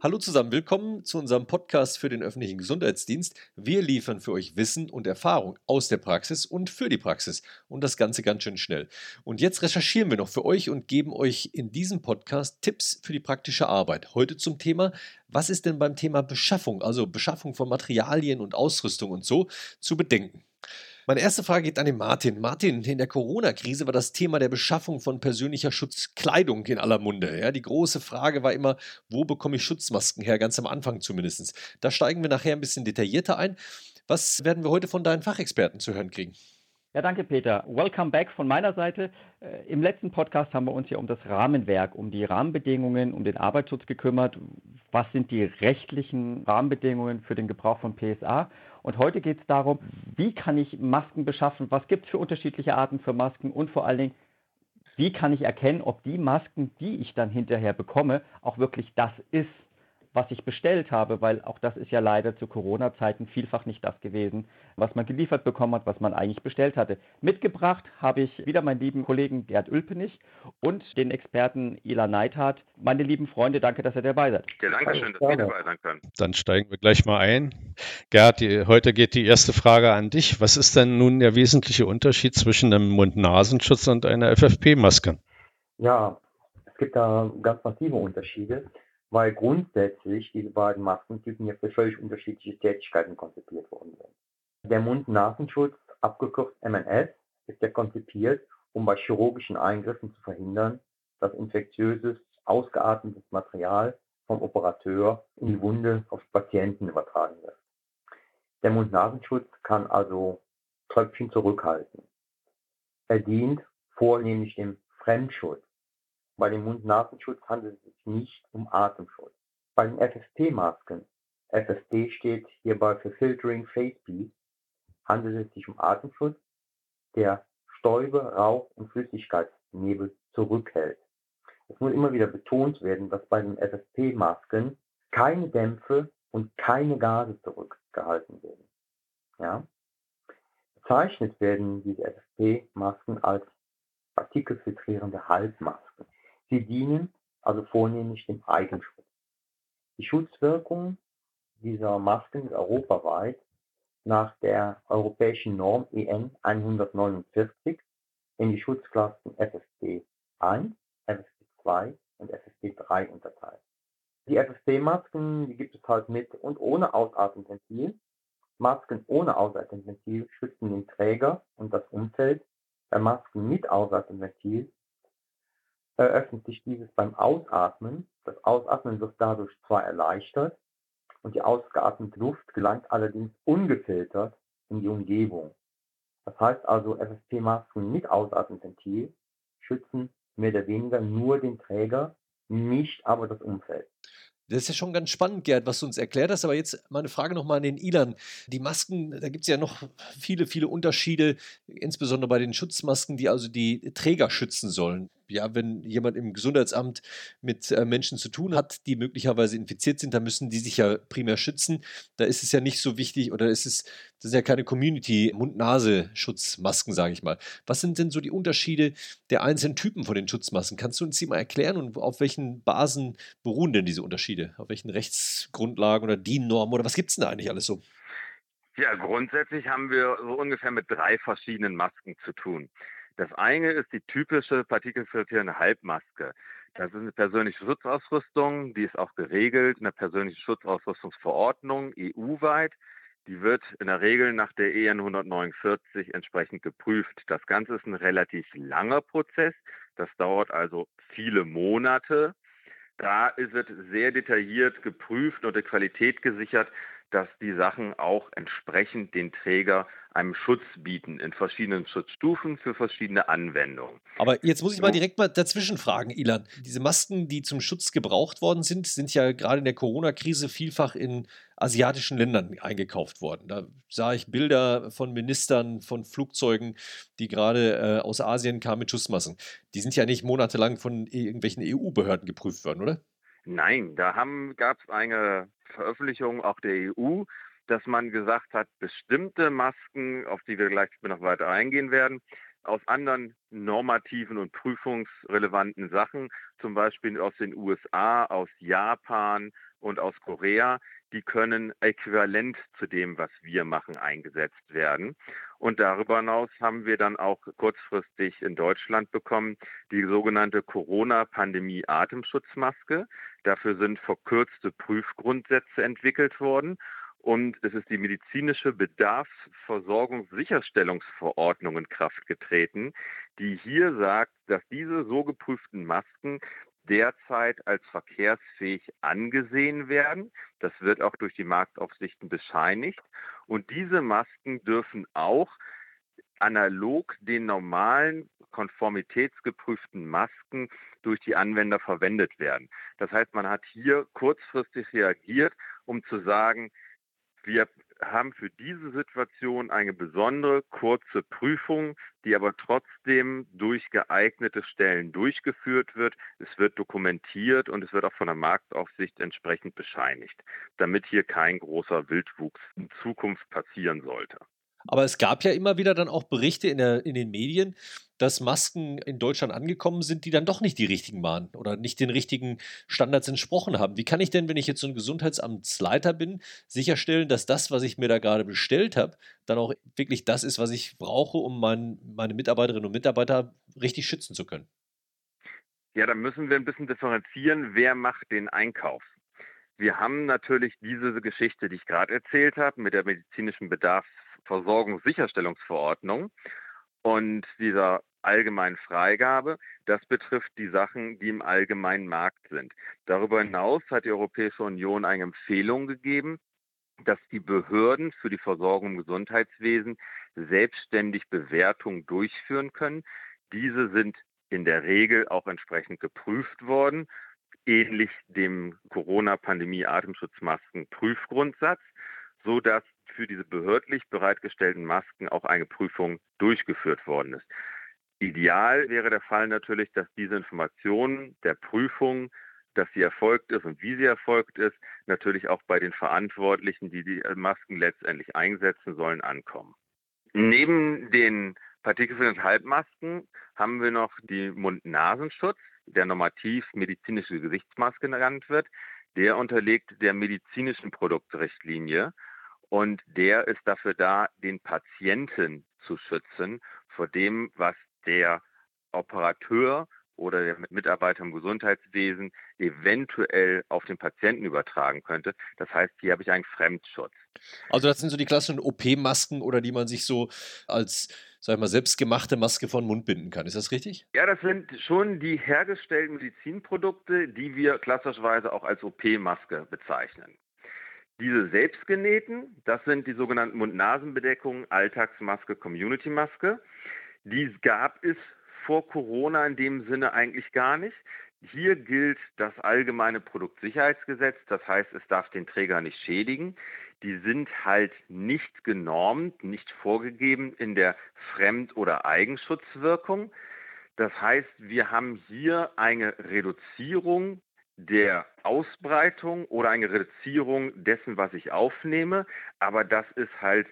Hallo zusammen, willkommen zu unserem Podcast für den öffentlichen Gesundheitsdienst. Wir liefern für euch Wissen und Erfahrung aus der Praxis und für die Praxis und das Ganze ganz schön schnell. Und jetzt recherchieren wir noch für euch und geben euch in diesem Podcast Tipps für die praktische Arbeit. Heute zum Thema, was ist denn beim Thema Beschaffung, also Beschaffung von Materialien und Ausrüstung und so, zu bedenken? Meine erste Frage geht an den Martin. Martin, in der Corona-Krise war das Thema der Beschaffung von persönlicher Schutzkleidung in aller Munde. Ja, die große Frage war immer, wo bekomme ich Schutzmasken her? Ganz am Anfang zumindest. Da steigen wir nachher ein bisschen detaillierter ein. Was werden wir heute von deinen Fachexperten zu hören kriegen? Ja, danke Peter. Welcome back von meiner Seite. Äh, Im letzten Podcast haben wir uns ja um das Rahmenwerk, um die Rahmenbedingungen, um den Arbeitsschutz gekümmert. Was sind die rechtlichen Rahmenbedingungen für den Gebrauch von PSA? Und heute geht es darum, wie kann ich Masken beschaffen, was gibt es für unterschiedliche Arten für Masken? Und vor allen Dingen, wie kann ich erkennen, ob die Masken, die ich dann hinterher bekomme, auch wirklich das ist, was ich bestellt habe, weil auch das ist ja leider zu Corona-Zeiten vielfach nicht das gewesen, was man geliefert bekommen hat, was man eigentlich bestellt hatte. Mitgebracht habe ich wieder meinen lieben Kollegen Gerd Ülpenich und den Experten Ila Neithardt. Meine lieben Freunde, danke, dass ihr dabei seid. Ja, danke schön, dass wir dabei sein können. Dann steigen wir gleich mal ein. Gerd, die, heute geht die erste Frage an dich. Was ist denn nun der wesentliche Unterschied zwischen einem Mund-Nasenschutz und einer FFP-Maske? Ja, es gibt da ganz massive Unterschiede weil grundsätzlich diese beiden Maskentypen ja für völlig unterschiedliche Tätigkeiten konzipiert worden sind. Der Mund-Nasenschutz, abgekürzt MNS, ist ja konzipiert, um bei chirurgischen Eingriffen zu verhindern, dass infektiöses, ausgeatmetes Material vom Operateur in die Wunde auf Patienten übertragen wird. Der Mund-Nasenschutz kann also Tröpfchen zurückhalten. Er dient vornehmlich dem Fremdschutz bei dem Mund-Nasenschutz handelt es sich nicht um Atemschutz. Bei den FFP-Masken, FFP steht hierbei für Filtering Face Piece, handelt es sich um Atemschutz, der Stäube, Rauch und Flüssigkeitsnebel zurückhält. Es muss immer wieder betont werden, dass bei den FFP-Masken keine Dämpfe und keine Gase zurückgehalten werden. Ja? Bezeichnet werden diese FFP-Masken als partikelfiltrierende Halbmasken. Sie dienen also vornehmlich dem Eigenschutz. Die Schutzwirkung dieser Masken ist europaweit nach der europäischen Norm EN 149 in die Schutzklassen FFP 1, FFP 2 und FFP 3 unterteilt. Die FFP-Masken, die gibt es halt mit und ohne Ausatmenventil. Masken ohne Ausatmenventil schützen den Träger und das Umfeld. Bei Masken mit Ausatmenventil eröffnet sich dieses beim Ausatmen. Das Ausatmen wird dadurch zwar erleichtert und die ausgeatmete Luft gelangt allerdings ungefiltert in die Umgebung. Das heißt also, FFP-Masken mit Ausatmenventil schützen mehr oder weniger nur den Träger, nicht aber das Umfeld. Das ist ja schon ganz spannend, Gerd, was du uns erklärt hast. Aber jetzt meine Frage nochmal an den Ilan. Die Masken, da gibt es ja noch viele, viele Unterschiede, insbesondere bei den Schutzmasken, die also die Träger schützen sollen ja, wenn jemand im Gesundheitsamt mit äh, Menschen zu tun hat, die möglicherweise infiziert sind, dann müssen die sich ja primär schützen. Da ist es ja nicht so wichtig oder ist es, das sind ja keine Community-Mund-Nase-Schutzmasken, sage ich mal. Was sind denn so die Unterschiede der einzelnen Typen von den Schutzmasken? Kannst du uns die mal erklären und auf welchen Basen beruhen denn diese Unterschiede? Auf welchen Rechtsgrundlagen oder DIN-Normen oder was gibt es denn da eigentlich alles so? Ja, grundsätzlich haben wir so ungefähr mit drei verschiedenen Masken zu tun. Das eine ist die typische partikelfiltrierende Halbmaske. Das ist eine persönliche Schutzausrüstung, die ist auch geregelt, eine persönliche Schutzausrüstungsverordnung EU-weit. Die wird in der Regel nach der EN 149 entsprechend geprüft. Das Ganze ist ein relativ langer Prozess. Das dauert also viele Monate. Da wird sehr detailliert geprüft und die Qualität gesichert, dass die Sachen auch entsprechend den Träger einem Schutz bieten in verschiedenen Schutzstufen für verschiedene Anwendungen. Aber jetzt muss ich mal direkt mal dazwischen fragen, Ilan. Diese Masken, die zum Schutz gebraucht worden sind, sind ja gerade in der Corona-Krise vielfach in asiatischen Ländern eingekauft worden. Da sah ich Bilder von Ministern von Flugzeugen, die gerade äh, aus Asien kamen mit Schutzmasken. Die sind ja nicht monatelang von irgendwelchen EU-Behörden geprüft worden, oder? Nein, da gab es eine Veröffentlichung auch der EU, dass man gesagt hat, bestimmte Masken, auf die wir gleich noch weiter eingehen werden, aus anderen normativen und prüfungsrelevanten Sachen, zum Beispiel aus den USA, aus Japan, und aus Korea, die können äquivalent zu dem, was wir machen, eingesetzt werden. Und darüber hinaus haben wir dann auch kurzfristig in Deutschland bekommen die sogenannte Corona-Pandemie-Atemschutzmaske. Dafür sind verkürzte Prüfgrundsätze entwickelt worden. Und es ist die medizinische Bedarfsversorgungssicherstellungsverordnung in Kraft getreten, die hier sagt, dass diese so geprüften Masken derzeit als verkehrsfähig angesehen werden. Das wird auch durch die Marktaufsichten bescheinigt. Und diese Masken dürfen auch analog den normalen konformitätsgeprüften Masken durch die Anwender verwendet werden. Das heißt, man hat hier kurzfristig reagiert, um zu sagen, wir haben für diese Situation eine besondere kurze Prüfung, die aber trotzdem durch geeignete Stellen durchgeführt wird. Es wird dokumentiert und es wird auch von der Marktaufsicht entsprechend bescheinigt, damit hier kein großer Wildwuchs in Zukunft passieren sollte. Aber es gab ja immer wieder dann auch Berichte in, der, in den Medien, dass Masken in Deutschland angekommen sind, die dann doch nicht die richtigen waren oder nicht den richtigen Standards entsprochen haben. Wie kann ich denn, wenn ich jetzt so ein Gesundheitsamtsleiter bin, sicherstellen, dass das, was ich mir da gerade bestellt habe, dann auch wirklich das ist, was ich brauche, um mein, meine Mitarbeiterinnen und Mitarbeiter richtig schützen zu können? Ja, da müssen wir ein bisschen differenzieren, wer macht den Einkauf. Wir haben natürlich diese Geschichte, die ich gerade erzählt habe, mit der medizinischen Bedarfs Versorgungssicherstellungsverordnung und dieser allgemeinen Freigabe. Das betrifft die Sachen, die im allgemeinen Markt sind. Darüber hinaus hat die Europäische Union eine Empfehlung gegeben, dass die Behörden für die Versorgung im Gesundheitswesen selbstständig Bewertungen durchführen können. Diese sind in der Regel auch entsprechend geprüft worden, ähnlich dem Corona-Pandemie-Atemschutzmasken-Prüfgrundsatz, sodass für diese behördlich bereitgestellten Masken auch eine Prüfung durchgeführt worden ist. Ideal wäre der Fall natürlich, dass diese Informationen der Prüfung, dass sie erfolgt ist und wie sie erfolgt ist, natürlich auch bei den Verantwortlichen, die die Masken letztendlich einsetzen sollen, ankommen. Neben den und Halbmasken haben wir noch die Mund-Nasenschutz, der normativ medizinische Gesichtsmaske genannt wird. Der unterliegt der medizinischen Produktrichtlinie und der ist dafür da, den Patienten zu schützen vor dem, was der Operateur oder der Mitarbeiter im Gesundheitswesen eventuell auf den Patienten übertragen könnte. Das heißt, hier habe ich einen Fremdschutz. Also das sind so die klassischen OP-Masken oder die man sich so als, sag ich mal, selbstgemachte Maske von Mund binden kann. Ist das richtig? Ja, das sind schon die hergestellten Medizinprodukte, die wir klassischerweise auch als OP-Maske bezeichnen. Diese selbstgenähten, das sind die sogenannten Mund-Nasen-Bedeckungen, Alltagsmaske, Community-Maske. Die gab es vor Corona in dem Sinne eigentlich gar nicht. Hier gilt das allgemeine Produktsicherheitsgesetz, das heißt, es darf den Träger nicht schädigen. Die sind halt nicht genormt, nicht vorgegeben in der Fremd- oder Eigenschutzwirkung. Das heißt, wir haben hier eine Reduzierung der Ausbreitung oder eine Reduzierung dessen, was ich aufnehme. Aber das ist halt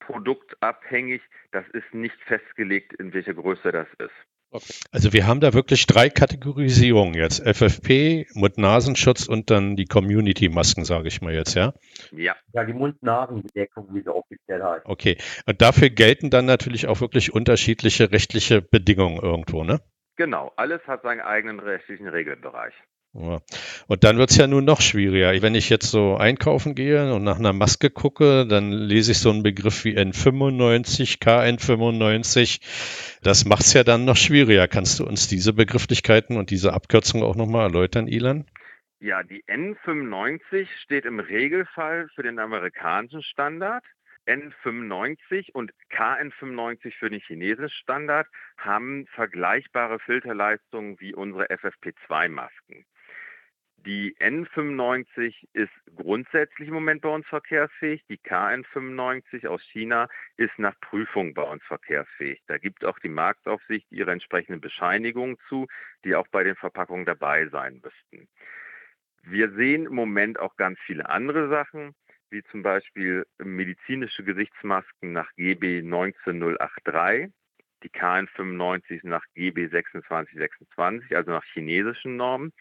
produktabhängig. Das ist nicht festgelegt, in welcher Größe das ist. Okay. Also wir haben da wirklich drei Kategorisierungen jetzt. FFP, Mund-Nasenschutz und dann die Community-Masken, sage ich mal jetzt, ja? Ja. Ja, die Mund-Nasen-Bedeckung, wie sie offiziell heißt. Okay. Und dafür gelten dann natürlich auch wirklich unterschiedliche rechtliche Bedingungen irgendwo, ne? Genau. Alles hat seinen eigenen rechtlichen Regelbereich. Ja. Und dann wird es ja nun noch schwieriger. Wenn ich jetzt so einkaufen gehe und nach einer Maske gucke, dann lese ich so einen Begriff wie N95, KN95. Das macht es ja dann noch schwieriger. Kannst du uns diese Begrifflichkeiten und diese Abkürzung auch nochmal erläutern, Ilan? Ja, die N95 steht im Regelfall für den amerikanischen Standard. N95 und KN95 für den chinesischen Standard haben vergleichbare Filterleistungen wie unsere FFP2-Masken. Die N95 ist grundsätzlich im Moment bei uns verkehrsfähig. Die KN95 aus China ist nach Prüfung bei uns verkehrsfähig. Da gibt auch die Marktaufsicht ihre entsprechenden Bescheinigungen zu, die auch bei den Verpackungen dabei sein müssten. Wir sehen im Moment auch ganz viele andere Sachen, wie zum Beispiel medizinische Gesichtsmasken nach GB 19083, die KN95 nach GB 2626, also nach chinesischen Normen.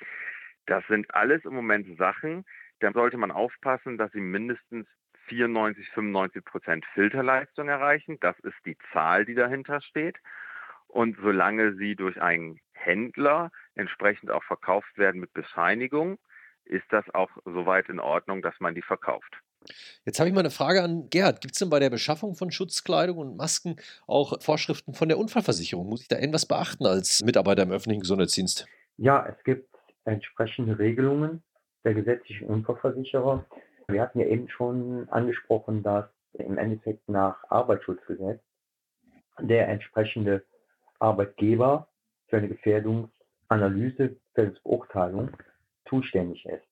Das sind alles im Moment Sachen, dann sollte man aufpassen, dass sie mindestens 94, 95 Prozent Filterleistung erreichen. Das ist die Zahl, die dahinter steht. Und solange sie durch einen Händler entsprechend auch verkauft werden mit Bescheinigung, ist das auch soweit in Ordnung, dass man die verkauft. Jetzt habe ich mal eine Frage an Gerhard. Gibt es denn bei der Beschaffung von Schutzkleidung und Masken auch Vorschriften von der Unfallversicherung? Muss ich da irgendwas beachten als Mitarbeiter im öffentlichen Gesundheitsdienst? Ja, es gibt entsprechende Regelungen der gesetzlichen Unfallversicherer. Wir hatten ja eben schon angesprochen, dass im Endeffekt nach Arbeitsschutzgesetz der entsprechende Arbeitgeber für eine Gefährdungsanalyse, Gefährdungsbeurteilung zuständig ist.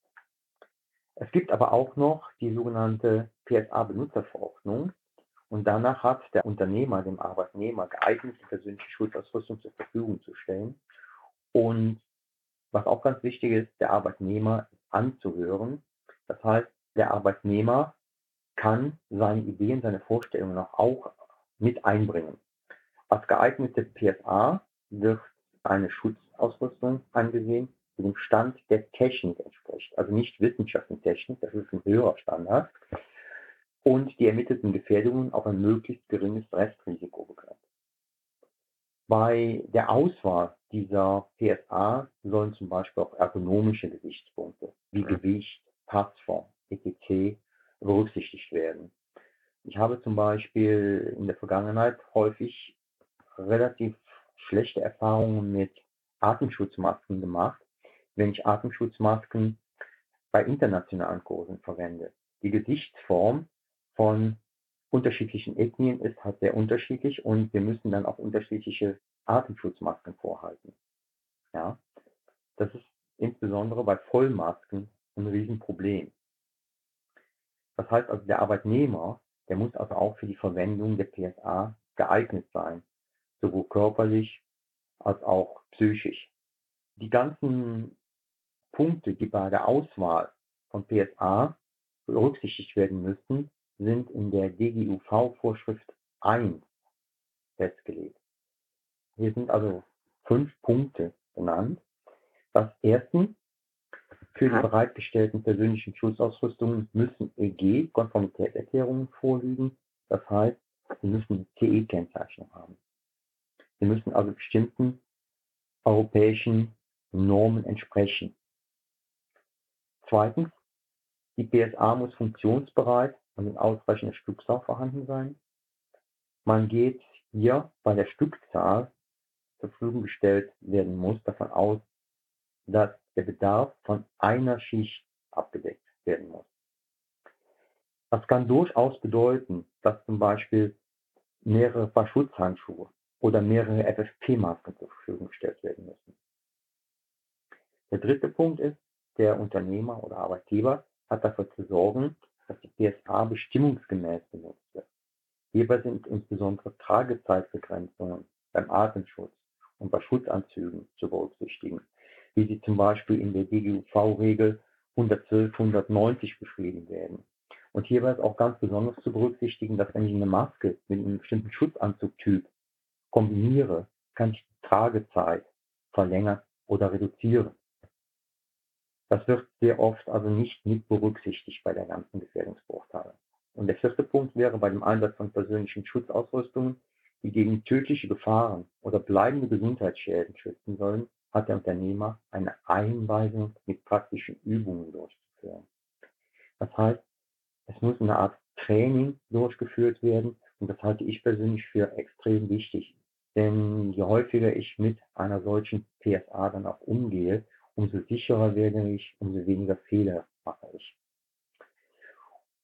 Es gibt aber auch noch die sogenannte PSA-Benutzerverordnung und danach hat der Unternehmer dem Arbeitnehmer geeignete persönliche Schutzausrüstung zur Verfügung zu stellen. Und was auch ganz wichtig ist, der Arbeitnehmer anzuhören. Das heißt, der Arbeitnehmer kann seine Ideen, seine Vorstellungen auch mit einbringen. Als geeignete PSA wird eine Schutzausrüstung angesehen, die dem Stand der Technik entspricht. Also nicht Wissenschaft Technik, das ist ein höherer Standard. Und die ermittelten Gefährdungen auf ein möglichst geringes Restrisiko begrenzt. Bei der Auswahl dieser PSA sollen zum Beispiel auch ergonomische Gesichtspunkte wie Gewicht, Passform, etc. berücksichtigt werden. Ich habe zum Beispiel in der Vergangenheit häufig relativ schlechte Erfahrungen mit Atemschutzmasken gemacht, wenn ich Atemschutzmasken bei internationalen Kursen verwende. Die Gesichtsform von unterschiedlichen Ethnien ist halt sehr unterschiedlich und wir müssen dann auch unterschiedliche Atemschutzmasken vorhalten. Ja, das ist insbesondere bei Vollmasken ein Riesenproblem. Das heißt also, der Arbeitnehmer, der muss also auch für die Verwendung der PSA geeignet sein, sowohl körperlich als auch psychisch. Die ganzen Punkte, die bei der Auswahl von PSA berücksichtigt werden müssen, sind in der DGUV-Vorschrift 1 festgelegt. Hier sind also fünf Punkte genannt. Das erstens, für die bereitgestellten persönlichen Schutzausrüstungen müssen EG-Konformitätserklärungen vorliegen. Das heißt, sie müssen CE-Kennzeichnung haben. Sie müssen also bestimmten europäischen Normen entsprechen. Zweitens, die PSA muss funktionsbereit und in ausreichender Stückzahl vorhanden sein. Man geht hier bei der Stückzahl zur Verfügung gestellt werden muss, davon aus, dass der Bedarf von einer Schicht abgedeckt werden muss. Das kann durchaus bedeuten, dass zum Beispiel mehrere Paar Schutzhandschuhe oder mehrere FFP-Masken zur Verfügung gestellt werden müssen. Der dritte Punkt ist, der Unternehmer oder Arbeitgeber hat dafür zu sorgen, dass die PSA bestimmungsgemäß benutzt wird. Hierbei sind insbesondere Tragezeitbegrenzungen beim Atemschutz und bei Schutzanzügen zu berücksichtigen, wie sie zum Beispiel in der DGUV-Regel 112-190 beschrieben werden. Und hierbei ist auch ganz besonders zu berücksichtigen, dass wenn ich eine Maske mit einem bestimmten Schutzanzugtyp kombiniere, kann ich die Tragezeit verlängern oder reduzieren. Das wird sehr oft also nicht mit berücksichtigt bei der ganzen Gefährdungsbeurteilung. Und der vierte Punkt wäre bei dem Einsatz von persönlichen Schutzausrüstungen, die gegen tödliche Gefahren oder bleibende Gesundheitsschäden schützen sollen, hat der Unternehmer eine Einweisung mit praktischen Übungen durchzuführen. Das heißt, es muss eine Art Training durchgeführt werden und das halte ich persönlich für extrem wichtig. Denn je häufiger ich mit einer solchen PSA dann auch umgehe, umso sicherer werde ich, umso weniger Fehler mache ich.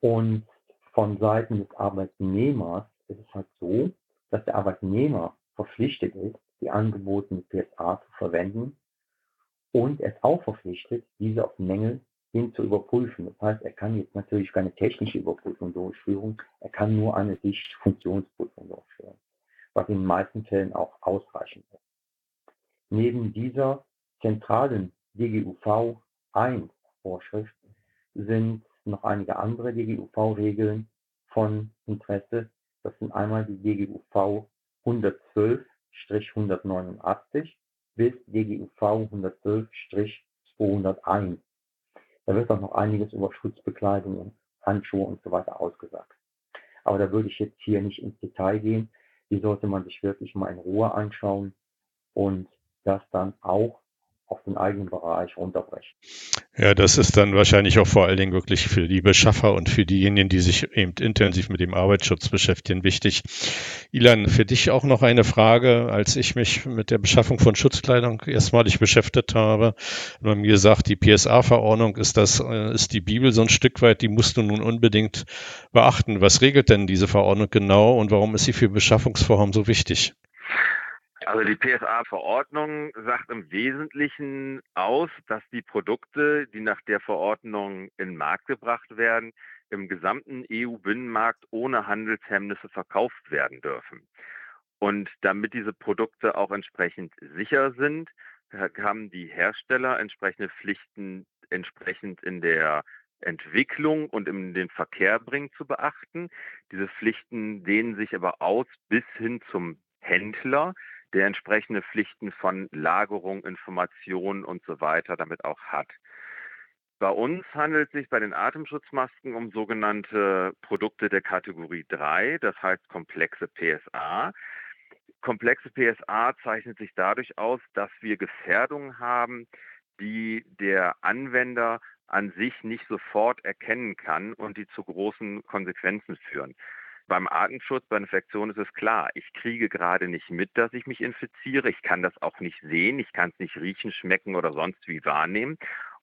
Und von Seiten des Arbeitnehmers ist es halt so, dass der Arbeitnehmer verpflichtet ist, die angebotene PSA zu verwenden und er ist auch verpflichtet, diese auf Mängel hin zu überprüfen. Das heißt, er kann jetzt natürlich keine technische Überprüfung durchführen, er kann nur eine Sicht-Funktionsprüfung durchführen, was in den meisten Fällen auch ausreichend ist. Neben dieser zentralen DGUV 1 Vorschrift sind noch einige andere DGUV-Regeln von Interesse. Das sind einmal die DGUV 112-189 bis DGUV 112-201. Da wird auch noch einiges über Schutzbekleidungen, Handschuhe und so weiter ausgesagt. Aber da würde ich jetzt hier nicht ins Detail gehen. Die sollte man sich wirklich mal in Ruhe anschauen und das dann auch auf den eigenen Bereich runterbrechen. Ja, das ist dann wahrscheinlich auch vor allen Dingen wirklich für die Beschaffer und für diejenigen, die sich eben intensiv mit dem Arbeitsschutz beschäftigen, wichtig. Ilan, für dich auch noch eine Frage. Als ich mich mit der Beschaffung von Schutzkleidung erstmalig beschäftigt habe, hat man mir gesagt, die PSA-Verordnung ist das, äh, ist die Bibel so ein Stück weit, die musst du nun unbedingt beachten. Was regelt denn diese Verordnung genau und warum ist sie für Beschaffungsvorhaben so wichtig? Also die PSA-Verordnung sagt im Wesentlichen aus, dass die Produkte, die nach der Verordnung in den Markt gebracht werden, im gesamten EU-Binnenmarkt ohne Handelshemmnisse verkauft werden dürfen. Und damit diese Produkte auch entsprechend sicher sind, haben die Hersteller entsprechende Pflichten entsprechend in der Entwicklung und in den Verkehr bringen zu beachten. Diese Pflichten dehnen sich aber aus bis hin zum Händler, der entsprechende Pflichten von Lagerung, Information und so weiter damit auch hat. Bei uns handelt es sich bei den Atemschutzmasken um sogenannte Produkte der Kategorie 3, das heißt komplexe PSA. Komplexe PSA zeichnet sich dadurch aus, dass wir Gefährdungen haben, die der Anwender an sich nicht sofort erkennen kann und die zu großen Konsequenzen führen. Beim Artenschutz, bei Infektion ist es klar, ich kriege gerade nicht mit, dass ich mich infiziere. Ich kann das auch nicht sehen, ich kann es nicht riechen, schmecken oder sonst wie wahrnehmen.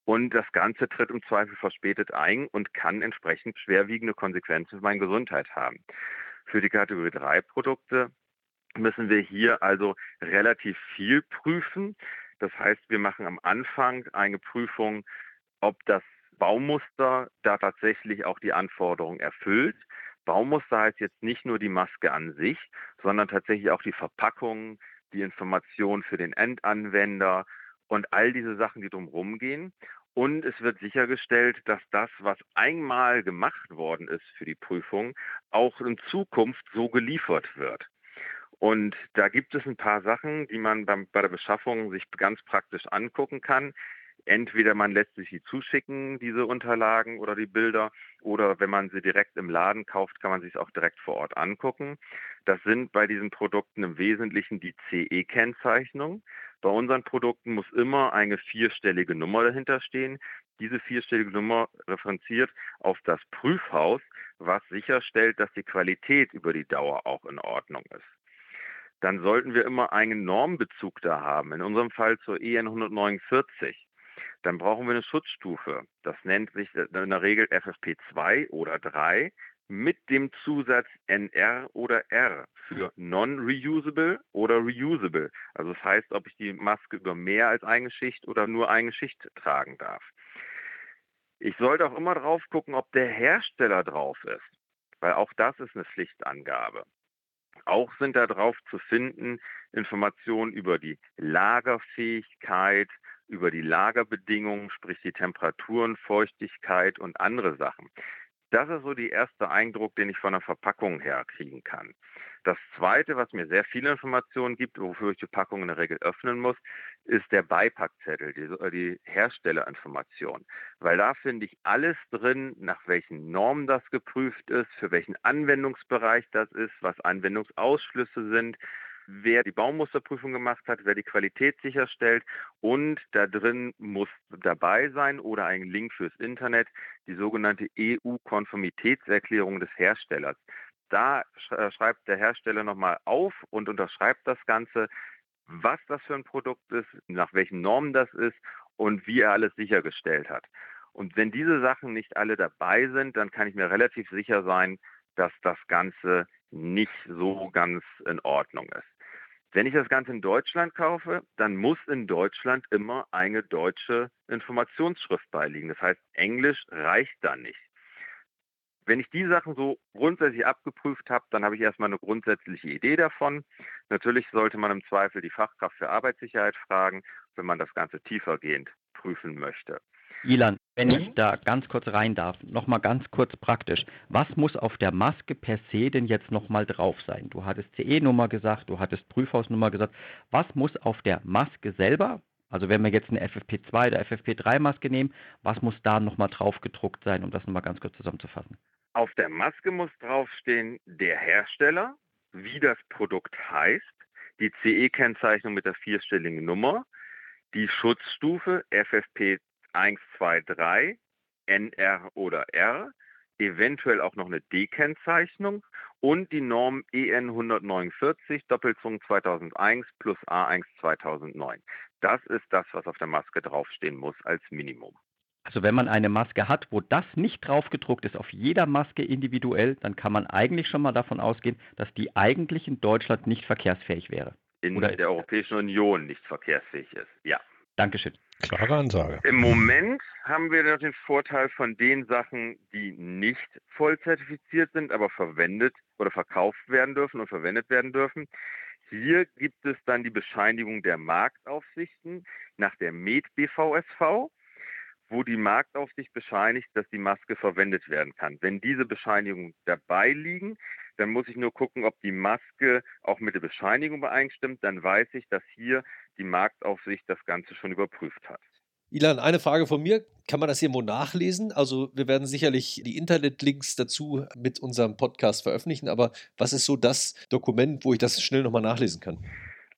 Und das Ganze tritt im Zweifel verspätet ein und kann entsprechend schwerwiegende Konsequenzen für meine Gesundheit haben. Für die Kategorie 3 Produkte müssen wir hier also relativ viel prüfen. Das heißt, wir machen am Anfang eine Prüfung, ob das Baumuster da tatsächlich auch die Anforderungen erfüllt. Baumuster heißt jetzt nicht nur die Maske an sich, sondern tatsächlich auch die Verpackung, die Information für den Endanwender und all diese Sachen, die drumherum gehen. Und es wird sichergestellt, dass das, was einmal gemacht worden ist für die Prüfung, auch in Zukunft so geliefert wird. Und da gibt es ein paar Sachen, die man bei der Beschaffung sich ganz praktisch angucken kann. Entweder man lässt sich die zuschicken, diese Unterlagen oder die Bilder, oder wenn man sie direkt im Laden kauft, kann man sich es auch direkt vor Ort angucken. Das sind bei diesen Produkten im Wesentlichen die CE-Kennzeichnung. Bei unseren Produkten muss immer eine vierstellige Nummer dahinter stehen. Diese vierstellige Nummer referenziert auf das Prüfhaus, was sicherstellt, dass die Qualität über die Dauer auch in Ordnung ist dann sollten wir immer einen Normbezug da haben, in unserem Fall zur EN 149 dann brauchen wir eine Schutzstufe. Das nennt sich in der Regel FFP2 oder 3 mit dem Zusatz NR oder R für non-reusable oder reusable. Also das heißt, ob ich die Maske über mehr als eine Schicht oder nur eine Schicht tragen darf. Ich sollte auch immer drauf gucken, ob der Hersteller drauf ist, weil auch das ist eine Pflichtangabe. Auch sind da drauf zu finden Informationen über die Lagerfähigkeit, über die Lagerbedingungen, sprich die Temperaturen, Feuchtigkeit und andere Sachen. Das ist so der erste Eindruck, den ich von der Verpackung her kriegen kann. Das zweite, was mir sehr viele Informationen gibt, wofür ich die Packung in der Regel öffnen muss, ist der Beipackzettel, die, äh, die Herstellerinformation. Weil da finde ich alles drin, nach welchen Normen das geprüft ist, für welchen Anwendungsbereich das ist, was Anwendungsausschlüsse sind, wer die Baumusterprüfung gemacht hat, wer die Qualität sicherstellt und da drin muss dabei sein oder ein Link fürs Internet, die sogenannte EU-Konformitätserklärung des Herstellers. Da äh, schreibt der Hersteller nochmal auf und unterschreibt das Ganze, was das für ein Produkt ist, nach welchen Normen das ist und wie er alles sichergestellt hat. Und wenn diese Sachen nicht alle dabei sind, dann kann ich mir relativ sicher sein, dass das Ganze nicht so ganz in Ordnung ist. Wenn ich das Ganze in Deutschland kaufe, dann muss in Deutschland immer eine deutsche Informationsschrift beiliegen. Das heißt, Englisch reicht da nicht. Wenn ich die Sachen so grundsätzlich abgeprüft habe, dann habe ich erstmal eine grundsätzliche Idee davon. Natürlich sollte man im Zweifel die Fachkraft für Arbeitssicherheit fragen, wenn man das Ganze tiefergehend prüfen möchte. Ilan, wenn ich da ganz kurz rein darf, nochmal ganz kurz praktisch. Was muss auf der Maske per se denn jetzt nochmal drauf sein? Du hattest CE-Nummer gesagt, du hattest Prüfhausnummer gesagt. Was muss auf der Maske selber Also wenn wir jetzt eine FFP2 oder FFP3-Maske nehmen, was muss da nochmal drauf gedruckt sein, um das nochmal ganz kurz zusammenzufassen? Auf der Maske muss draufstehen der Hersteller, wie das Produkt heißt, die CE-Kennzeichnung mit der vierstelligen Nummer, die Schutzstufe FFP 1, 2, 3, NR oder R, eventuell auch noch eine D-Kennzeichnung und die Norm EN 149 Doppelzungen 2001 plus A1 2009. Das ist das, was auf der Maske draufstehen muss als Minimum. Also wenn man eine Maske hat, wo das nicht drauf gedruckt ist, auf jeder Maske individuell, dann kann man eigentlich schon mal davon ausgehen, dass die eigentlich in Deutschland nicht verkehrsfähig wäre. In Oder der Europäischen Union nicht verkehrsfähig ist, ja. Dankeschön. Klare Ansage. Im Moment haben wir noch den Vorteil von den Sachen, die nicht voll zertifiziert sind, aber verwendet oder verkauft werden dürfen und verwendet werden dürfen. Hier gibt es dann die Bescheinigung der Marktaufsichten nach der MED BVSV wo die Marktaufsicht bescheinigt, dass die Maske verwendet werden kann. Wenn diese Bescheinigungen dabei liegen, dann muss ich nur gucken, ob die Maske auch mit der Bescheinigung übereinstimmt. Dann weiß ich, dass hier die Marktaufsicht das Ganze schon überprüft hat. Ilan, eine Frage von mir. Kann man das irgendwo nachlesen? Also wir werden sicherlich die Internetlinks dazu mit unserem Podcast veröffentlichen, aber was ist so das Dokument, wo ich das schnell nochmal nachlesen kann?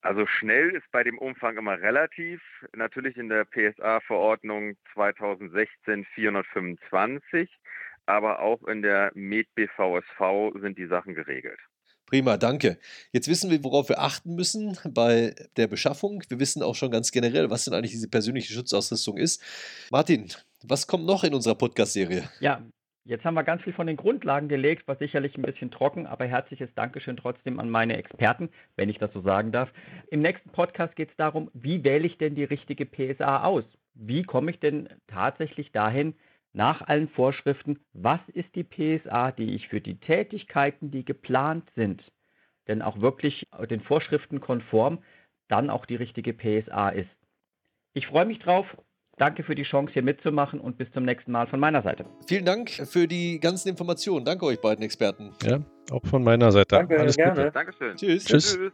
Also schnell ist bei dem Umfang immer relativ. Natürlich in der PSA-Verordnung 2016 425, aber auch in der MED BVSV sind die Sachen geregelt. Prima, danke. Jetzt wissen wir, worauf wir achten müssen bei der Beschaffung. Wir wissen auch schon ganz generell, was denn eigentlich diese persönliche Schutzausrüstung ist. Martin, was kommt noch in unserer Podcast-Serie? Ja, Jetzt haben wir ganz viel von den Grundlagen gelegt, war sicherlich ein bisschen trocken, aber herzliches Dankeschön trotzdem an meine Experten, wenn ich das so sagen darf. Im nächsten Podcast geht es darum, wie wähle ich denn die richtige PSA aus? Wie komme ich denn tatsächlich dahin, nach allen Vorschriften, was ist die PSA, die ich für die Tätigkeiten, die geplant sind, denn auch wirklich den Vorschriften konform, dann auch die richtige PSA ist. Ich freue mich drauf Danke für die Chance, hier mitzumachen und bis zum nächsten Mal von meiner Seite. Vielen Dank für die ganzen Informationen. Danke euch beiden Experten. Ja, auch von meiner Seite. Danke, Alles gerne. Gute. Dankeschön. Tschüss. Tschüss. Tschüss.